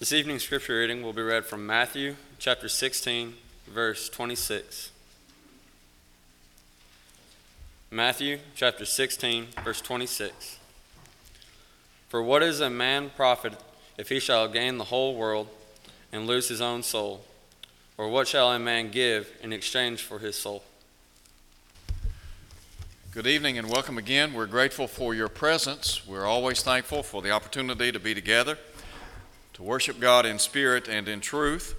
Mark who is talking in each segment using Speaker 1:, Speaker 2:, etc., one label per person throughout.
Speaker 1: This evening's scripture reading will be read from Matthew chapter 16, verse 26. Matthew chapter 16, verse 26. For what is a man profit if he shall gain the whole world and lose his own soul? Or what shall a man give in exchange for his soul?
Speaker 2: Good evening and welcome again. We're grateful for your presence. We're always thankful for the opportunity to be together, to worship God in spirit and in truth.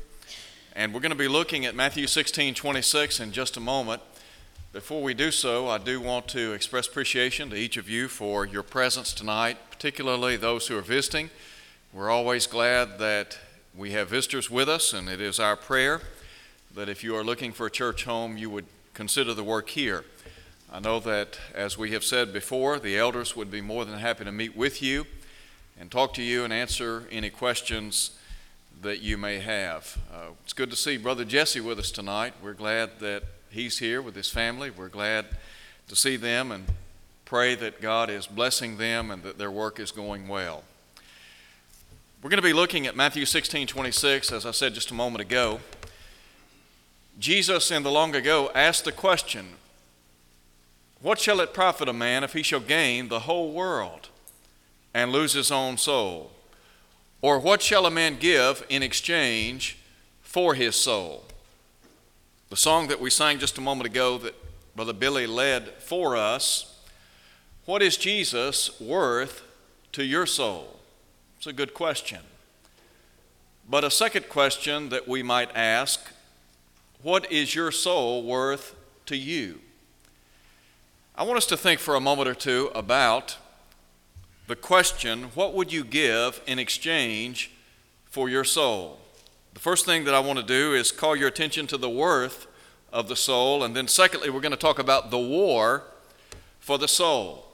Speaker 2: And we're going to be looking at Matthew 16 26 in just a moment. Before we do so, I do want to express appreciation to each of you for your presence tonight, particularly those who are visiting. We're always glad that we have visitors with us, and it is our prayer that if you are looking for a church home, you would consider the work here. I know that, as we have said before, the elders would be more than happy to meet with you and talk to you and answer any questions that you may have. Uh, it's good to see Brother Jesse with us tonight. We're glad that he's here with his family. We're glad to see them and pray that God is blessing them and that their work is going well. We're going to be looking at Matthew 16 26, as I said just a moment ago. Jesus, in the long ago, asked the question what shall it profit a man if he shall gain the whole world and lose his own soul? Or what shall a man give in exchange for his soul? The song that we sang just a moment ago that Brother Billy led for us, what is Jesus worth to your soul? It's a good question. But a second question that we might ask what is your soul worth to you? I want us to think for a moment or two about the question what would you give in exchange for your soul? The first thing that I want to do is call your attention to the worth of the soul, and then secondly, we're going to talk about the war for the soul.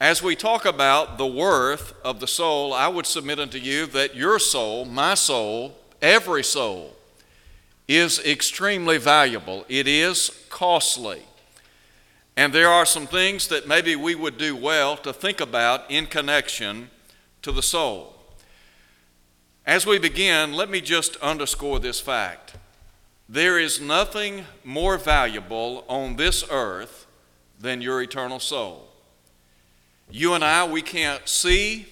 Speaker 2: As we talk about the worth of the soul, I would submit unto you that your soul, my soul, every soul, is extremely valuable. It is costly. And there are some things that maybe we would do well to think about in connection to the soul. As we begin, let me just underscore this fact. There is nothing more valuable on this earth than your eternal soul. You and I, we can't see,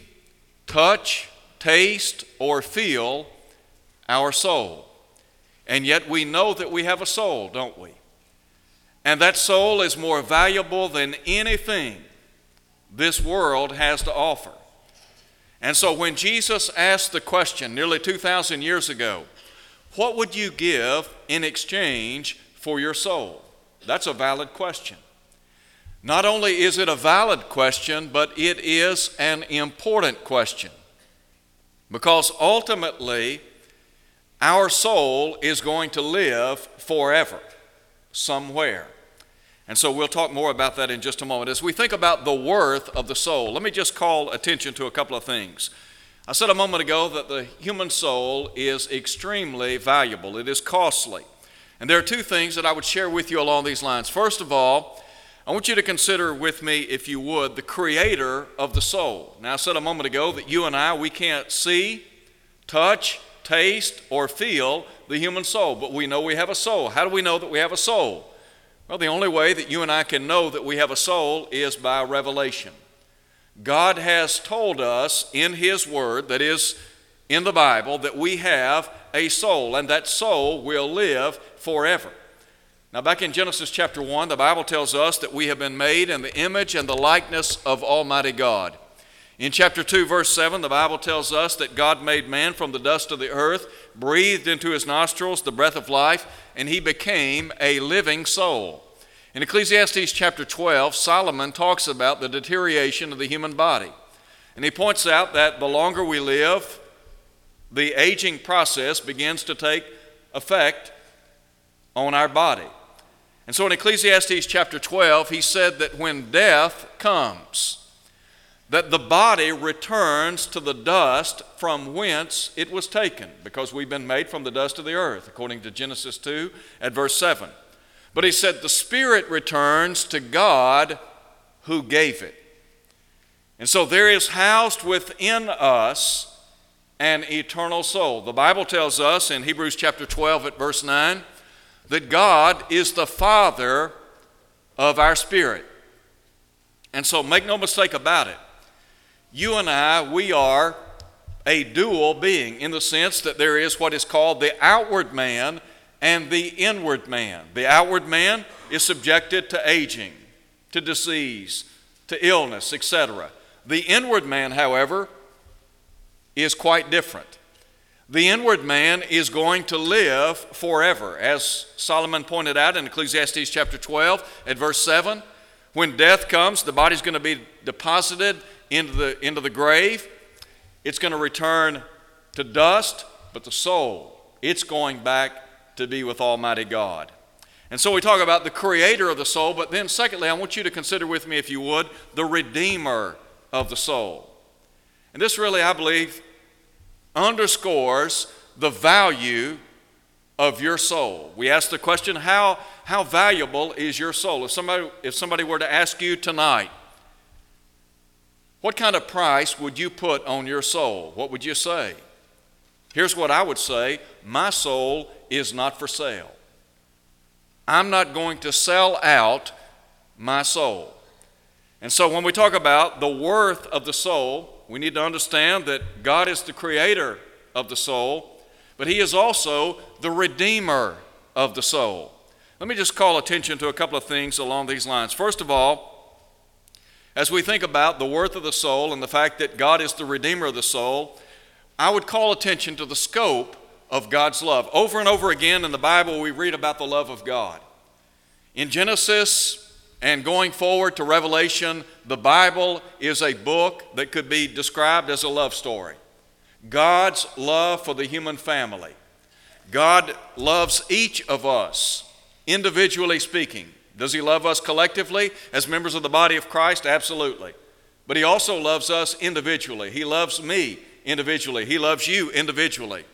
Speaker 2: touch, taste, or feel our soul. And yet we know that we have a soul, don't we? And that soul is more valuable than anything this world has to offer. And so when Jesus asked the question nearly 2,000 years ago, what would you give in exchange for your soul? That's a valid question. Not only is it a valid question, but it is an important question. Because ultimately, our soul is going to live forever somewhere. And so we'll talk more about that in just a moment. As we think about the worth of the soul, let me just call attention to a couple of things. I said a moment ago that the human soul is extremely valuable, it is costly. And there are two things that I would share with you along these lines. First of all, I want you to consider with me, if you would, the creator of the soul. Now, I said a moment ago that you and I, we can't see, touch, taste, or feel the human soul, but we know we have a soul. How do we know that we have a soul? Well, the only way that you and I can know that we have a soul is by revelation. God has told us in His Word, that is in the Bible, that we have a soul, and that soul will live forever. Now, back in Genesis chapter 1, the Bible tells us that we have been made in the image and the likeness of Almighty God. In chapter 2, verse 7, the Bible tells us that God made man from the dust of the earth, breathed into his nostrils the breath of life, and he became a living soul. In Ecclesiastes chapter 12, Solomon talks about the deterioration of the human body. And he points out that the longer we live, the aging process begins to take effect on our body. And so in Ecclesiastes chapter 12, he said that when death comes, that the body returns to the dust from whence it was taken, because we've been made from the dust of the earth, according to Genesis 2 at verse 7. But he said, the spirit returns to God who gave it. And so there is housed within us an eternal soul. The Bible tells us in Hebrews chapter 12 at verse 9 that God is the Father of our spirit. And so make no mistake about it. You and I, we are a dual being in the sense that there is what is called the outward man and the inward man. The outward man is subjected to aging, to disease, to illness, etc. The inward man, however, is quite different. The inward man is going to live forever. As Solomon pointed out in Ecclesiastes chapter 12 at verse 7, when death comes, the body's going to be deposited into the, into the grave. It's going to return to dust, but the soul, it's going back to be with Almighty God. And so we talk about the creator of the soul, but then, secondly, I want you to consider with me, if you would, the redeemer of the soul. And this really, I believe, underscores the value of your soul. We ask the question, how, how valuable is your soul? If somebody, if somebody were to ask you tonight, what kind of price would you put on your soul? What would you say? Here's what I would say My soul is not for sale. I'm not going to sell out my soul. And so when we talk about the worth of the soul, we need to understand that God is the creator of the soul, but He is also the redeemer of the soul. Let me just call attention to a couple of things along these lines. First of all, as we think about the worth of the soul and the fact that God is the Redeemer of the soul, I would call attention to the scope of God's love. Over and over again in the Bible, we read about the love of God. In Genesis and going forward to Revelation, the Bible is a book that could be described as a love story. God's love for the human family. God loves each of us, individually speaking. Does he love us collectively as members of the body of Christ? Absolutely. But he also loves us individually. He loves me individually. He loves you individually.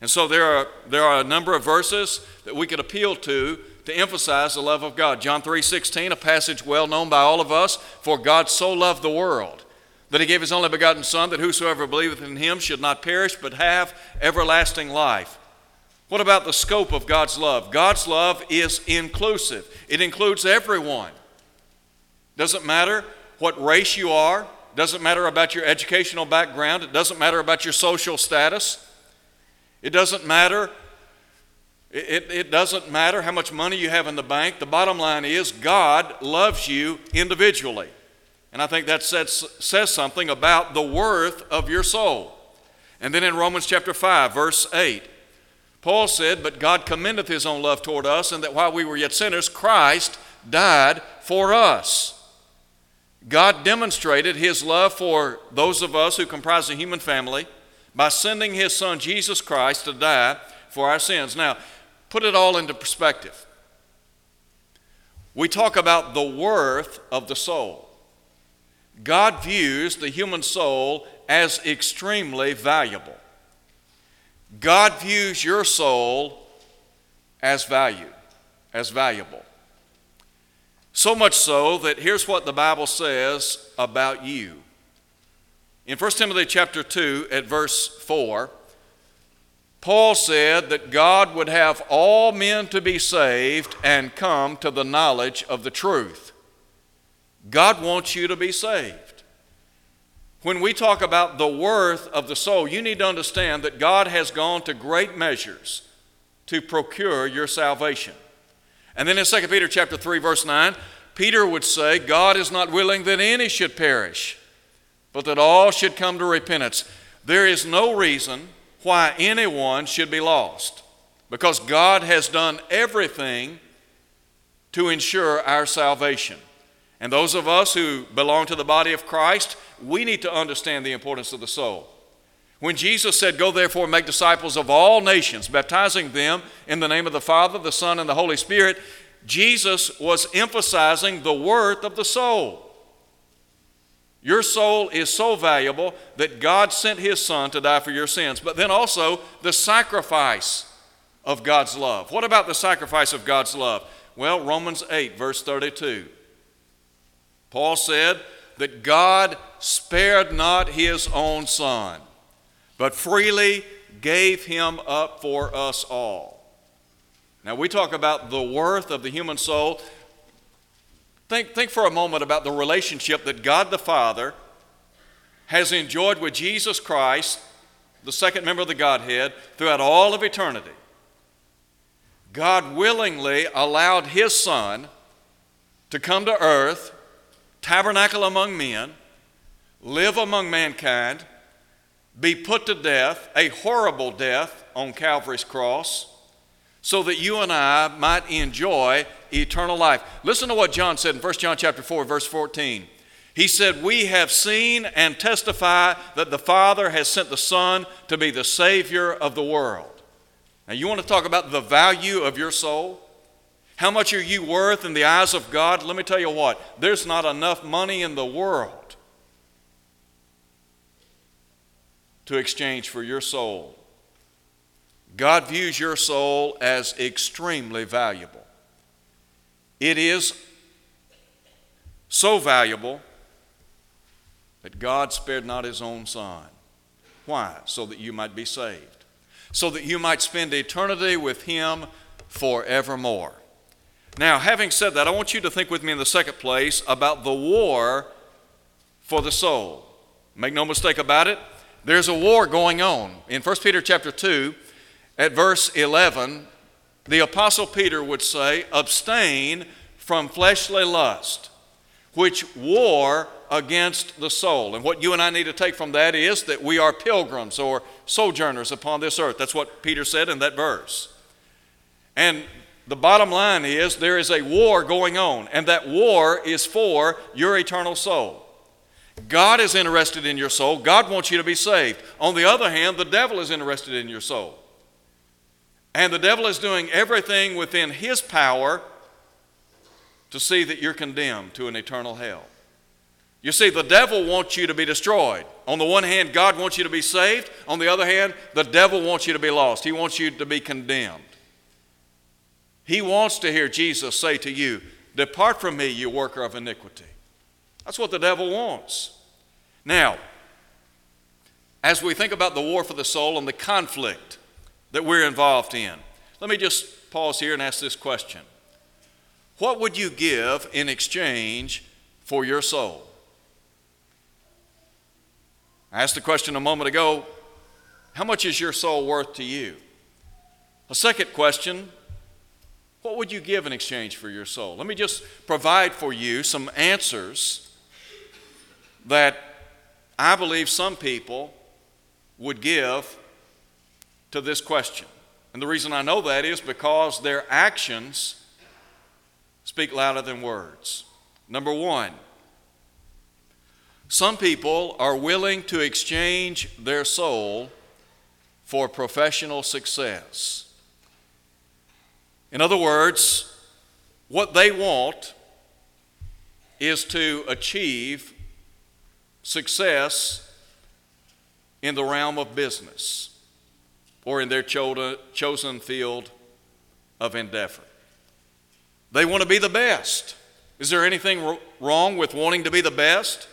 Speaker 2: And so there are, there are a number of verses that we could appeal to to emphasize the love of God. John 3:16, a passage well known by all of us, for God so loved the world that he gave his only begotten son that whosoever believeth in him should not perish but have everlasting life. What about the scope of God's love? God's love is inclusive, it includes everyone. Doesn't matter what race you are, doesn't matter about your educational background, it doesn't matter about your social status, it doesn't matter. It, it doesn't matter how much money you have in the bank. The bottom line is God loves you individually. And I think that says, says something about the worth of your soul. And then in Romans chapter 5, verse 8, Paul said, But God commendeth his own love toward us, and that while we were yet sinners, Christ died for us. God demonstrated his love for those of us who comprise the human family by sending his son Jesus Christ to die for our sins. Now, put it all into perspective. We talk about the worth of the soul. God views the human soul as extremely valuable. God views your soul as value, as valuable. So much so that here's what the Bible says about you. In 1 Timothy chapter 2 at verse 4, Paul said that God would have all men to be saved and come to the knowledge of the truth. God wants you to be saved. When we talk about the worth of the soul, you need to understand that God has gone to great measures to procure your salvation. And then in 2 Peter chapter 3 verse 9, Peter would say, God is not willing that any should perish, but that all should come to repentance. There is no reason why anyone should be lost because God has done everything to ensure our salvation. And those of us who belong to the body of Christ, we need to understand the importance of the soul. When Jesus said, Go therefore and make disciples of all nations, baptizing them in the name of the Father, the Son, and the Holy Spirit, Jesus was emphasizing the worth of the soul. Your soul is so valuable that God sent His Son to die for your sins, but then also the sacrifice of God's love. What about the sacrifice of God's love? Well, Romans 8, verse 32. Paul said that God spared not his own son, but freely gave him up for us all. Now, we talk about the worth of the human soul. Think, think for a moment about the relationship that God the Father has enjoyed with Jesus Christ, the second member of the Godhead, throughout all of eternity. God willingly allowed His Son to come to earth, tabernacle among men, live among mankind, be put to death, a horrible death on Calvary's cross, so that you and I might enjoy eternal life. Listen to what John said in 1 John chapter 4 verse 14. He said, "We have seen and testify that the Father has sent the Son to be the savior of the world." Now you want to talk about the value of your soul? How much are you worth in the eyes of God? Let me tell you what, there's not enough money in the world to exchange for your soul. God views your soul as extremely valuable. It is so valuable that God spared not his own son. Why? So that you might be saved, so that you might spend eternity with him forevermore. Now, having said that, I want you to think with me in the second place about the war for the soul. Make no mistake about it, there's a war going on. In 1 Peter chapter 2, at verse 11, the apostle Peter would say, "Abstain from fleshly lust, which war against the soul." And what you and I need to take from that is that we are pilgrims or sojourners upon this earth. That's what Peter said in that verse. And the bottom line is there is a war going on, and that war is for your eternal soul. God is interested in your soul. God wants you to be saved. On the other hand, the devil is interested in your soul. And the devil is doing everything within his power to see that you're condemned to an eternal hell. You see, the devil wants you to be destroyed. On the one hand, God wants you to be saved. On the other hand, the devil wants you to be lost. He wants you to be condemned. He wants to hear Jesus say to you, Depart from me, you worker of iniquity. That's what the devil wants. Now, as we think about the war for the soul and the conflict that we're involved in, let me just pause here and ask this question What would you give in exchange for your soul? I asked the question a moment ago how much is your soul worth to you? A second question what would you give in exchange for your soul? Let me just provide for you some answers that I believe some people would give to this question. And the reason I know that is because their actions speak louder than words. Number one, some people are willing to exchange their soul for professional success. In other words, what they want is to achieve success in the realm of business or in their chosen field of endeavor. They want to be the best. Is there anything wrong with wanting to be the best?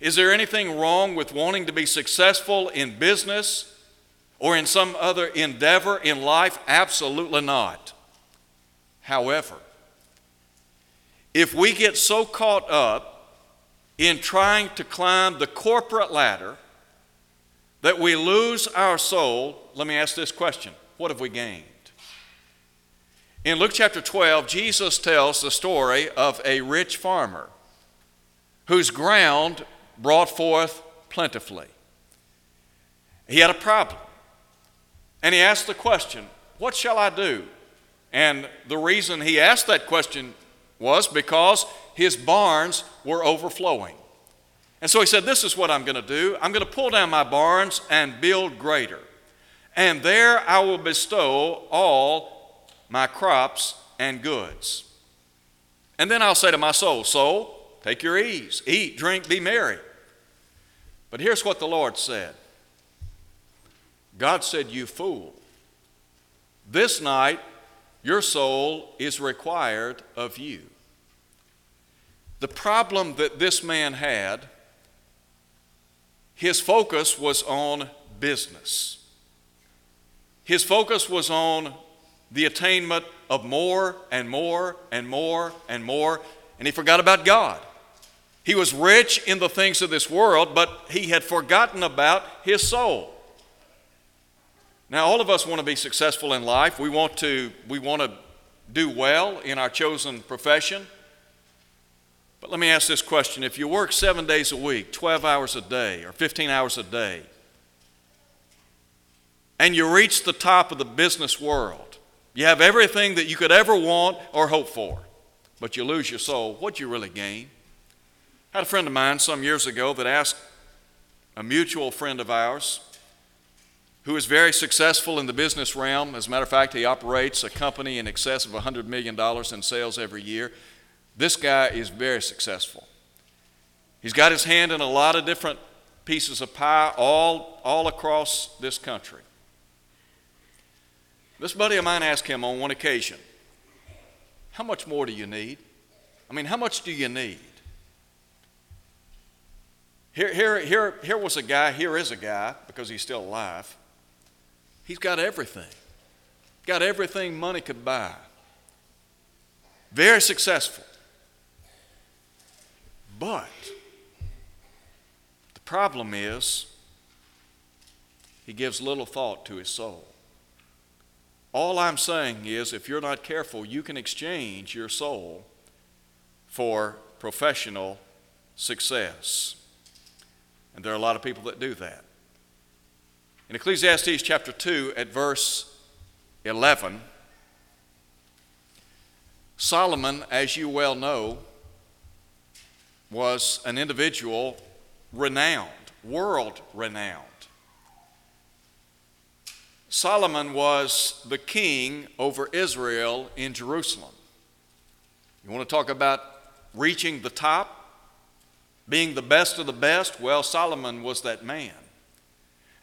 Speaker 2: Is there anything wrong with wanting to be successful in business or in some other endeavor in life? Absolutely not. However, if we get so caught up in trying to climb the corporate ladder that we lose our soul, let me ask this question what have we gained? In Luke chapter 12, Jesus tells the story of a rich farmer whose ground brought forth plentifully. He had a problem. And he asked the question, What shall I do? And the reason he asked that question was because his barns were overflowing. And so he said, This is what I'm going to do. I'm going to pull down my barns and build greater. And there I will bestow all my crops and goods. And then I'll say to my soul, Soul, take your ease, eat, drink, be merry. But here's what the Lord said God said, You fool. This night your soul is required of you. The problem that this man had, his focus was on business. His focus was on the attainment of more and more and more and more, and he forgot about God. He was rich in the things of this world, but he had forgotten about his soul. Now, all of us want to be successful in life. We want to, we want to do well in our chosen profession. But let me ask this question if you work seven days a week, 12 hours a day, or 15 hours a day, and you reach the top of the business world, you have everything that you could ever want or hope for, but you lose your soul, what'd you really gain? I had a friend of mine some years ago that asked a mutual friend of ours who is very successful in the business realm. As a matter of fact, he operates a company in excess of $100 million in sales every year. This guy is very successful. He's got his hand in a lot of different pieces of pie all, all across this country. This buddy of mine asked him on one occasion, How much more do you need? I mean, how much do you need? Here, here, here, here was a guy, here is a guy, because he's still alive. He's got everything. Got everything money could buy. Very successful. But the problem is he gives little thought to his soul. All I'm saying is if you're not careful, you can exchange your soul for professional success. And there are a lot of people that do that. In Ecclesiastes chapter 2, at verse 11, Solomon, as you well know, was an individual renowned, world renowned. Solomon was the king over Israel in Jerusalem. You want to talk about reaching the top? Being the best of the best? Well, Solomon was that man.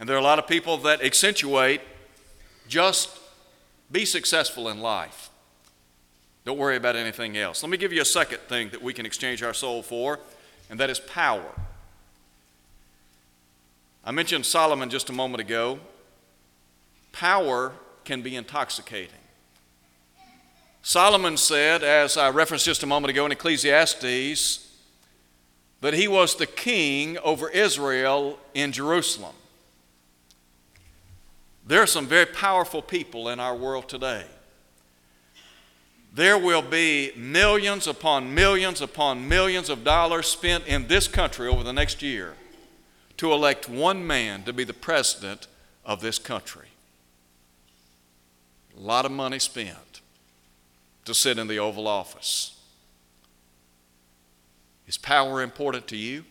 Speaker 2: And there are a lot of people that accentuate just be successful in life. Don't worry about anything else. Let me give you a second thing that we can exchange our soul for, and that is power. I mentioned Solomon just a moment ago. Power can be intoxicating. Solomon said, as I referenced just a moment ago in Ecclesiastes, that he was the king over Israel in Jerusalem. There are some very powerful people in our world today. There will be millions upon millions upon millions of dollars spent in this country over the next year to elect one man to be the president of this country. A lot of money spent to sit in the Oval Office. Is power important to you?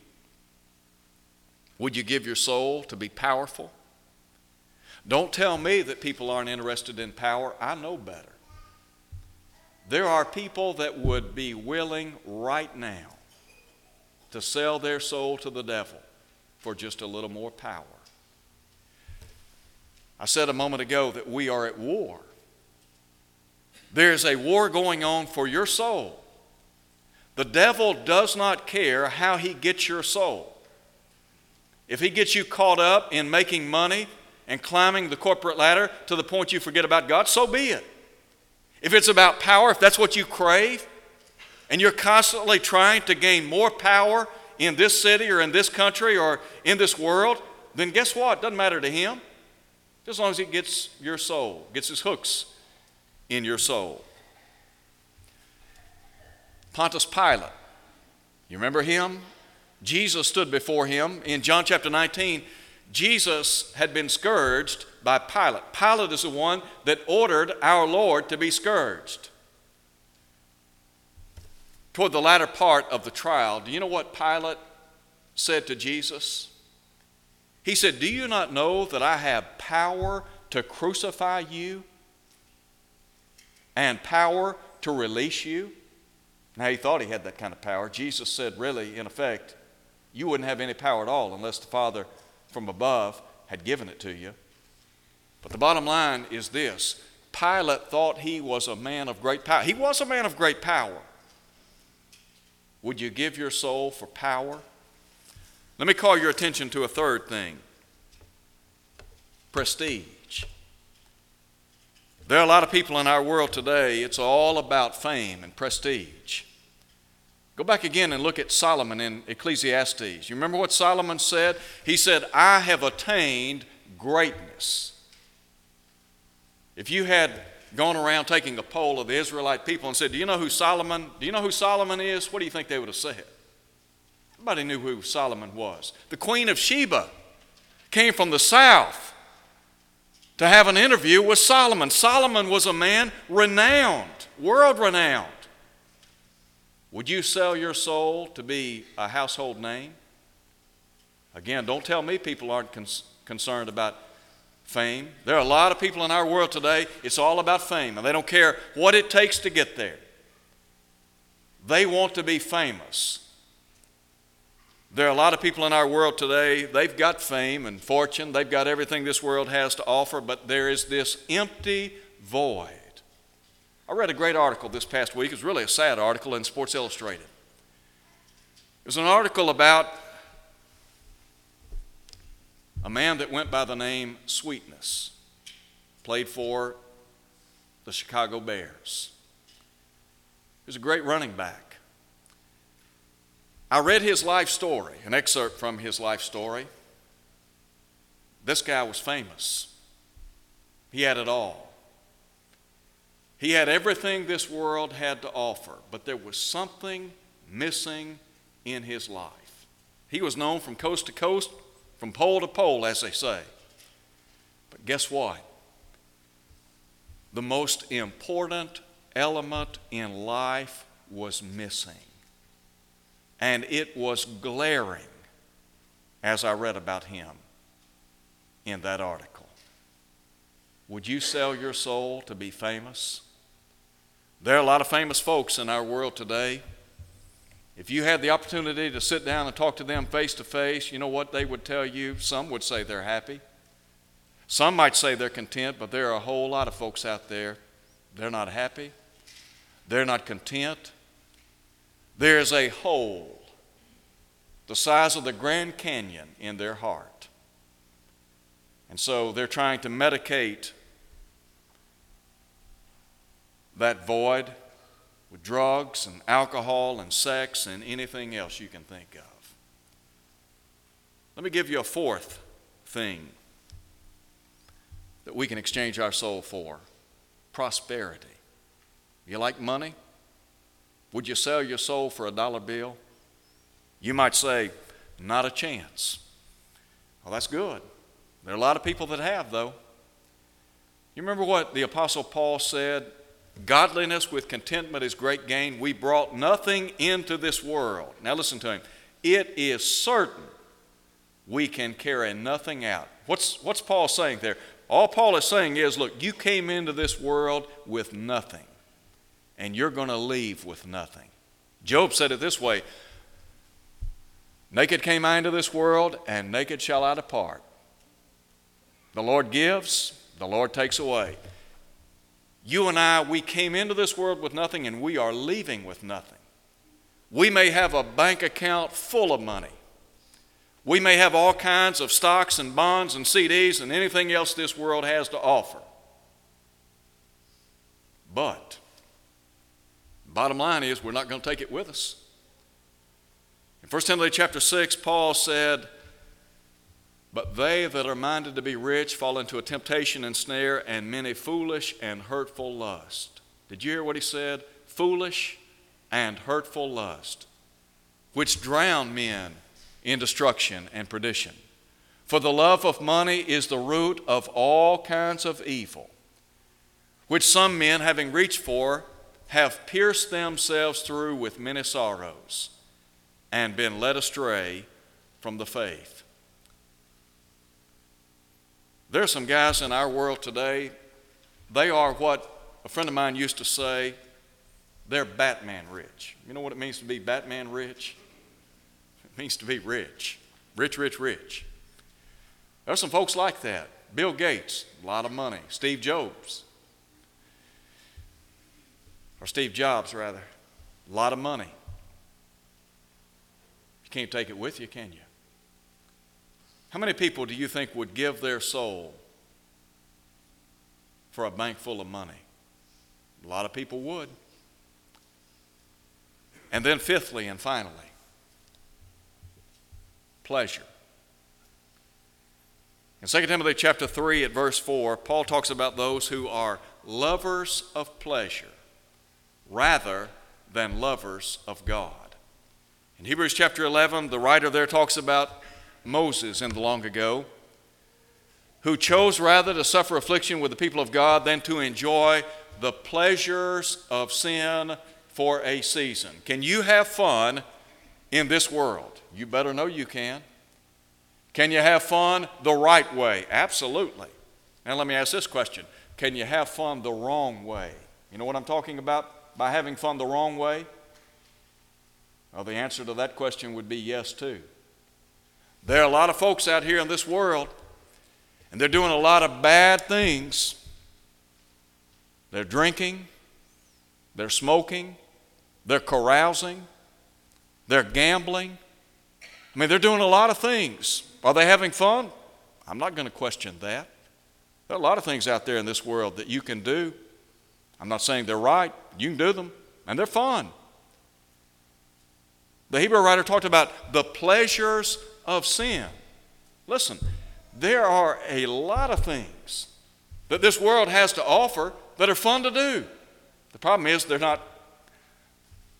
Speaker 2: Would you give your soul to be powerful? Don't tell me that people aren't interested in power. I know better. There are people that would be willing right now to sell their soul to the devil for just a little more power. I said a moment ago that we are at war. There's a war going on for your soul. The devil does not care how he gets your soul. If he gets you caught up in making money and climbing the corporate ladder to the point you forget about God, so be it. If it's about power, if that's what you crave, and you're constantly trying to gain more power in this city or in this country or in this world, then guess what? It doesn't matter to him. Just as long as he gets your soul, gets his hooks in your soul. Pontius Pilate. You remember him? Jesus stood before him. In John chapter 19, Jesus had been scourged by Pilate. Pilate is the one that ordered our Lord to be scourged. Toward the latter part of the trial, do you know what Pilate said to Jesus? He said, Do you not know that I have power to crucify you and power to release you? Now, he thought he had that kind of power. Jesus said, really, in effect, you wouldn't have any power at all unless the Father from above had given it to you. But the bottom line is this Pilate thought he was a man of great power. He was a man of great power. Would you give your soul for power? Let me call your attention to a third thing. prestige. There are a lot of people in our world today, it's all about fame and prestige. Go back again and look at Solomon in Ecclesiastes. You remember what Solomon said? He said, I have attained greatness. If you had gone around taking a poll of the Israelite people and said, Do you know who Solomon? Do you know who Solomon is? What do you think they would have said? Nobody knew who Solomon was. The Queen of Sheba came from the south to have an interview with Solomon. Solomon was a man renowned, world renowned. Would you sell your soul to be a household name? Again, don't tell me people aren't cons- concerned about fame. There are a lot of people in our world today, it's all about fame, and they don't care what it takes to get there. They want to be famous. There are a lot of people in our world today, they've got fame and fortune, they've got everything this world has to offer, but there is this empty void. I read a great article this past week. It was really a sad article in Sports Illustrated. It was an article about a man that went by the name Sweetness, played for the Chicago Bears. He was a great running back. I read his life story, an excerpt from his life story. This guy was famous. He had it all. He had everything this world had to offer, but there was something missing in his life. He was known from coast to coast, from pole to pole, as they say. But guess what? The most important element in life was missing. And it was glaring as I read about him in that article. Would you sell your soul to be famous? There are a lot of famous folks in our world today. If you had the opportunity to sit down and talk to them face to face, you know what they would tell you? Some would say they're happy. Some might say they're content, but there are a whole lot of folks out there, they're not happy. They're not content. There is a hole the size of the Grand Canyon in their heart. And so they're trying to medicate that void with drugs and alcohol and sex and anything else you can think of. Let me give you a fourth thing that we can exchange our soul for prosperity. You like money? Would you sell your soul for a dollar bill? You might say, not a chance. Well, that's good. There are a lot of people that have, though. You remember what the Apostle Paul said Godliness with contentment is great gain. We brought nothing into this world. Now listen to him. It is certain we can carry nothing out. What's, what's Paul saying there? All Paul is saying is look, you came into this world with nothing, and you're going to leave with nothing. Job said it this way Naked came I into this world, and naked shall I depart. The Lord gives, the Lord takes away. You and I, we came into this world with nothing and we are leaving with nothing. We may have a bank account full of money. We may have all kinds of stocks and bonds and CDs and anything else this world has to offer. But, bottom line is, we're not going to take it with us. In 1 Timothy chapter 6, Paul said, but they that are minded to be rich fall into a temptation and snare and many foolish and hurtful lust. Did you hear what he said? Foolish and hurtful lust, which drown men in destruction and perdition. For the love of money is the root of all kinds of evil, which some men, having reached for, have pierced themselves through with many sorrows and been led astray from the faith. There are some guys in our world today, they are what a friend of mine used to say, they're Batman rich. You know what it means to be Batman rich? It means to be rich. Rich, rich, rich. There are some folks like that. Bill Gates, a lot of money. Steve Jobs, or Steve Jobs, rather, a lot of money. You can't take it with you, can you? How many people do you think would give their soul for a bank full of money? A lot of people would. And then, fifthly and finally, pleasure. In 2 Timothy chapter 3 at verse 4, Paul talks about those who are lovers of pleasure rather than lovers of God. In Hebrews chapter 11, the writer there talks about Moses in the long ago, who chose rather to suffer affliction with the people of God than to enjoy the pleasures of sin for a season. Can you have fun in this world? You better know you can. Can you have fun the right way? Absolutely. Now, let me ask this question Can you have fun the wrong way? You know what I'm talking about by having fun the wrong way? Well, the answer to that question would be yes, too. There are a lot of folks out here in this world, and they're doing a lot of bad things. They're drinking, they're smoking, they're carousing, they're gambling. I mean, they're doing a lot of things. Are they having fun? I'm not going to question that. There are a lot of things out there in this world that you can do. I'm not saying they're right. You can do them, and they're fun. The Hebrew writer talked about the pleasures of sin. Listen, there are a lot of things that this world has to offer that are fun to do. The problem is they're not,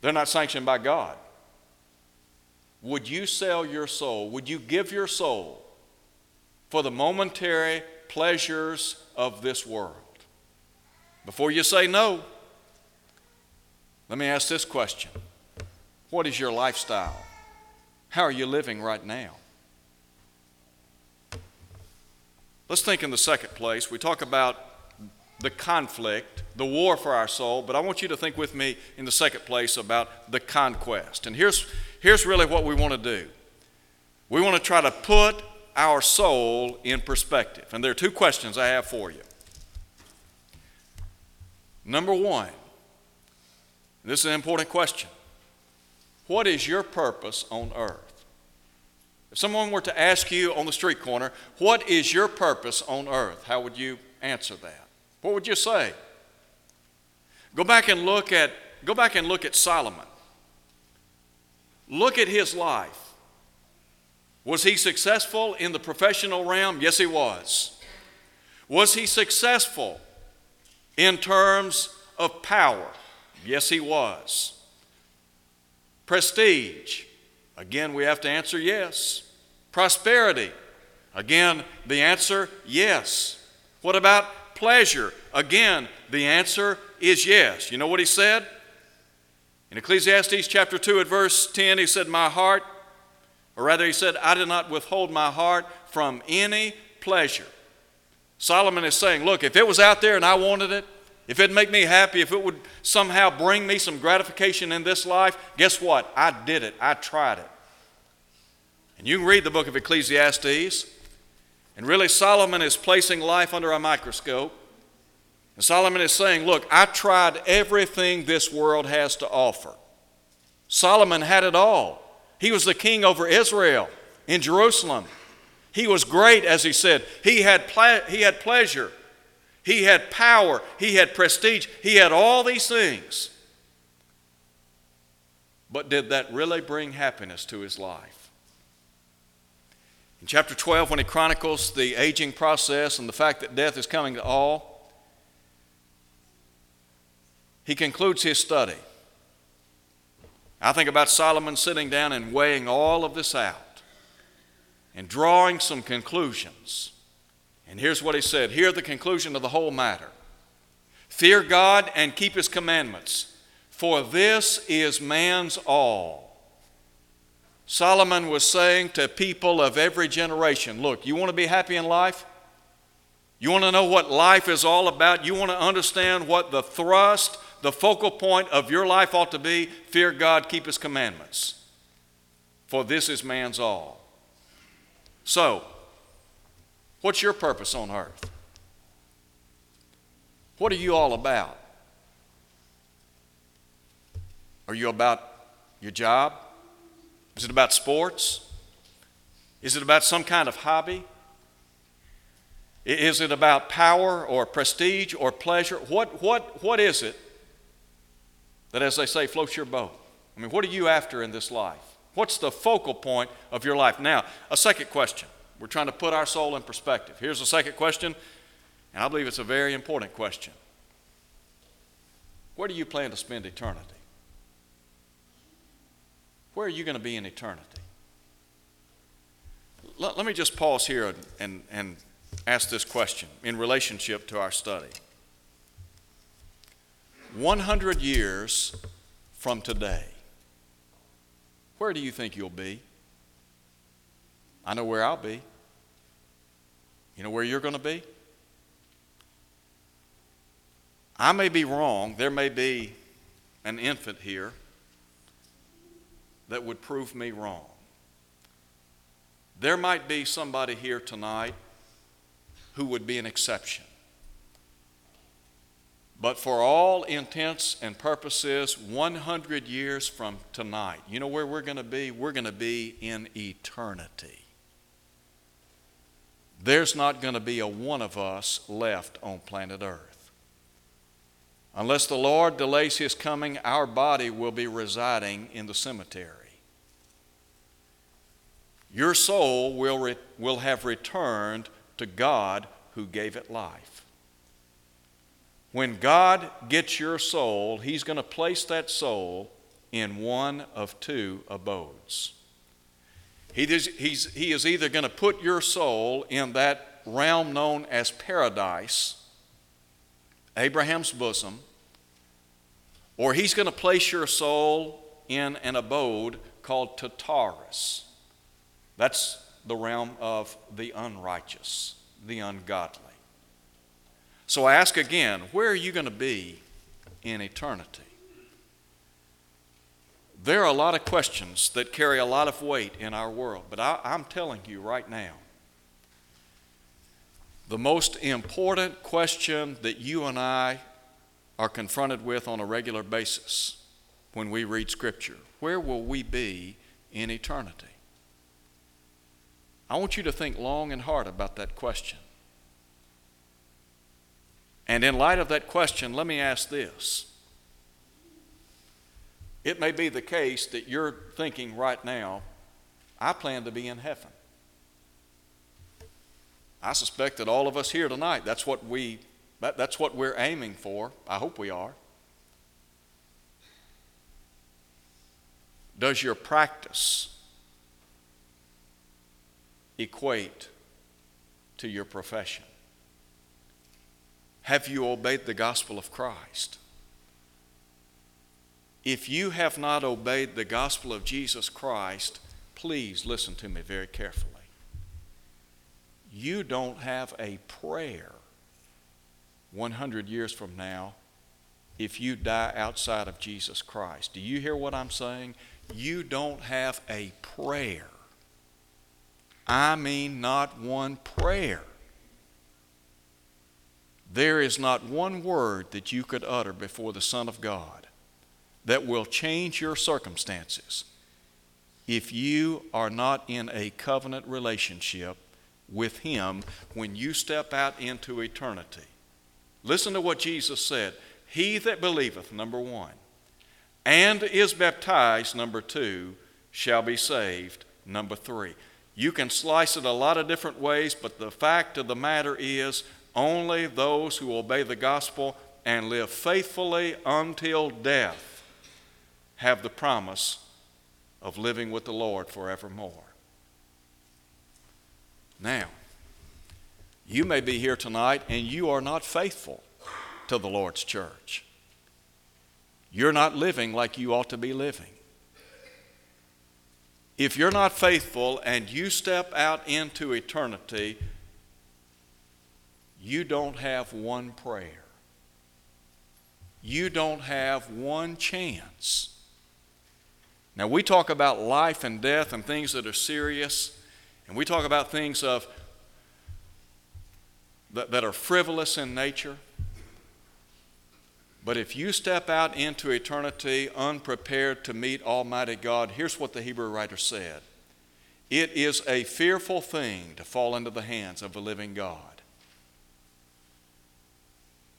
Speaker 2: they're not sanctioned by God. Would you sell your soul? Would you give your soul for the momentary pleasures of this world? Before you say no, let me ask this question What is your lifestyle? How are you living right now? Let's think in the second place. We talk about the conflict, the war for our soul, but I want you to think with me in the second place about the conquest. And here's, here's really what we want to do we want to try to put our soul in perspective. And there are two questions I have for you. Number one, this is an important question. What is your purpose on earth? If someone were to ask you on the street corner, What is your purpose on earth? How would you answer that? What would you say? Go back and look at, go back and look at Solomon. Look at his life. Was he successful in the professional realm? Yes, he was. Was he successful in terms of power? Yes, he was. Prestige? Again, we have to answer yes. Prosperity? Again, the answer yes. What about pleasure? Again, the answer is yes. You know what he said? In Ecclesiastes chapter 2 at verse 10, he said, My heart, or rather, he said, I did not withhold my heart from any pleasure. Solomon is saying, Look, if it was out there and I wanted it, if it'd make me happy, if it would somehow bring me some gratification in this life, guess what? I did it. I tried it. And you can read the book of Ecclesiastes. And really, Solomon is placing life under a microscope. And Solomon is saying, Look, I tried everything this world has to offer. Solomon had it all. He was the king over Israel in Jerusalem. He was great, as he said. He had, ple- he had pleasure, he had power, he had prestige, he had all these things. But did that really bring happiness to his life? In chapter 12, when he chronicles the aging process and the fact that death is coming to all, he concludes his study. I think about Solomon sitting down and weighing all of this out and drawing some conclusions. And here's what he said Hear the conclusion of the whole matter Fear God and keep his commandments, for this is man's all. Solomon was saying to people of every generation look, you want to be happy in life? You want to know what life is all about? You want to understand what the thrust, the focal point of your life ought to be? Fear God, keep His commandments. For this is man's all. So, what's your purpose on earth? What are you all about? Are you about your job? Is it about sports? Is it about some kind of hobby? Is it about power or prestige or pleasure? What, what, what is it that, as they say, floats your boat? I mean, what are you after in this life? What's the focal point of your life? Now, a second question. We're trying to put our soul in perspective. Here's a second question, and I believe it's a very important question. Where do you plan to spend eternity? Where are you going to be in eternity? Let, let me just pause here and, and, and ask this question in relationship to our study. 100 years from today, where do you think you'll be? I know where I'll be. You know where you're going to be? I may be wrong. There may be an infant here that would prove me wrong. There might be somebody here tonight who would be an exception. But for all intents and purposes, 100 years from tonight, you know where we're going to be? We're going to be in eternity. There's not going to be a one of us left on planet Earth. Unless the Lord delays His coming, our body will be residing in the cemetery. Your soul will, re- will have returned to God who gave it life. When God gets your soul, He's going to place that soul in one of two abodes. He is, he is either going to put your soul in that realm known as paradise, Abraham's bosom, or He's going to place your soul in an abode called Tartarus. That's the realm of the unrighteous, the ungodly. So I ask again where are you going to be in eternity? There are a lot of questions that carry a lot of weight in our world, but I, am telling you right now the most important question that you and I are confronted with on a regular basis when we read Scripture where will we be in eternity? I want you to think long and hard about that question. And in light of that question, let me ask this. It may be the case that you're thinking right now, I plan to be in heaven. I suspect that all of us here tonight, that's what we that, that's what we're aiming for. I hope we are. Does your practice equate to your profession? Have you obeyed the gospel of Christ? If you have not obeyed the gospel of Jesus Christ, please listen to me very carefully. You don't have a prayer 100 years from now if you die outside of Jesus Christ. Do you hear what I'm saying? You don't have a prayer. I mean, not one prayer. There is not one word that you could utter before the Son of God that will change your circumstances if you are not in a covenant relationship with Him when you step out into eternity. Listen to what Jesus said He that believeth, number one, and is baptized, number two, shall be saved, number three. You can slice it a lot of different ways, but the fact of the matter is only those who obey the gospel and live faithfully until death have the promise of living with the Lord forevermore. Now, you may be here tonight and you are not faithful to the Lord's church. You're not living like you ought to be living. If you're not faithful and you step out into eternity you don't have one prayer. You don't have one chance. Now, we talk about life and death and things that are serious, and we talk about things of that, that are frivolous in nature. But if you step out into eternity unprepared to meet Almighty God, here's what the Hebrew writer said It is a fearful thing to fall into the hands of a living God.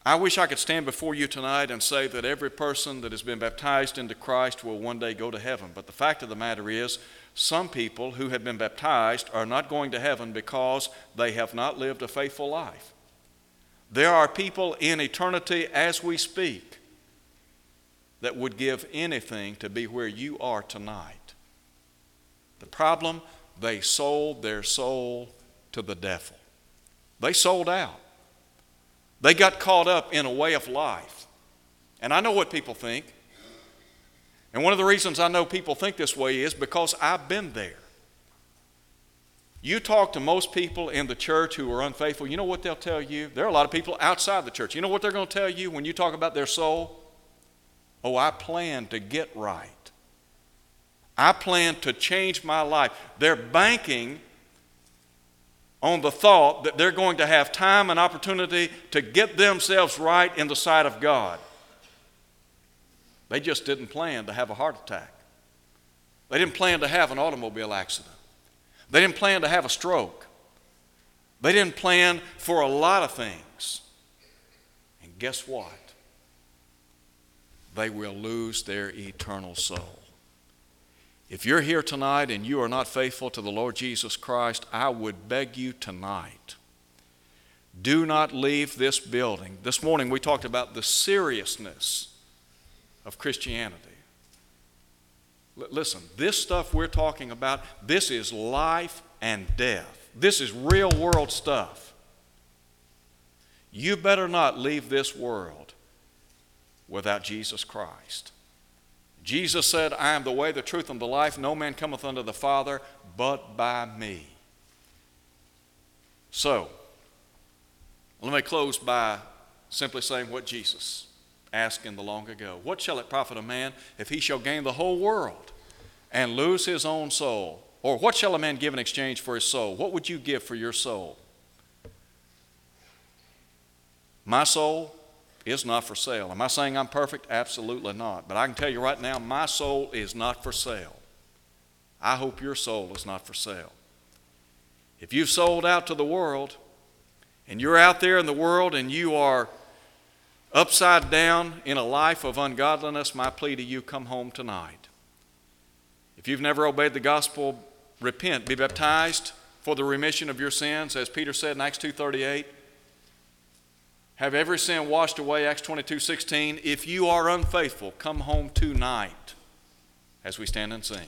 Speaker 2: I wish I could stand before you tonight and say that every person that has been baptized into Christ will one day go to heaven. But the fact of the matter is, some people who have been baptized are not going to heaven because they have not lived a faithful life. There are people in eternity as we speak that would give anything to be where you are tonight. The problem, they sold their soul to the devil. They sold out. They got caught up in a way of life. And I know what people think. And one of the reasons I know people think this way is because I've been there. You talk to most people in the church who are unfaithful, you know what they'll tell you? There are a lot of people outside the church. You know what they're going to tell you when you talk about their soul? Oh, I plan to get right. I plan to change my life. They're banking on the thought that they're going to have time and opportunity to get themselves right in the sight of God. They just didn't plan to have a heart attack. They didn't plan to have an automobile accident. They didn't plan to have a stroke. They didn't plan for a lot of things. And guess what? They will lose their eternal soul. If you're here tonight and you are not faithful to the Lord Jesus Christ, I would beg you tonight do not leave this building. This morning we talked about the seriousness of Christianity. L- listen, this stuff we're talking about, this is life and death. This is real world stuff. You better not leave this world without Jesus Christ. Jesus said, I am the way, the truth, and the life. No man cometh unto the Father but by me. So, let me close by simply saying what Jesus asked in the long ago. What shall it profit a man if he shall gain the whole world and lose his own soul? Or what shall a man give in exchange for his soul? What would you give for your soul? My soul is not for sale. Am I saying I'm perfect? Absolutely not. But I can tell you right now, my soul is not for sale. I hope your soul is not for sale. If you've sold out to the world and you're out there in the world and you are upside down in a life of ungodliness, my plea to you come home tonight. If you've never obeyed the gospel, repent, be baptized for the remission of your sins, as Peter said in Acts 2:38 have every sin washed away acts 22 16 if you are unfaithful come home tonight as we stand and sing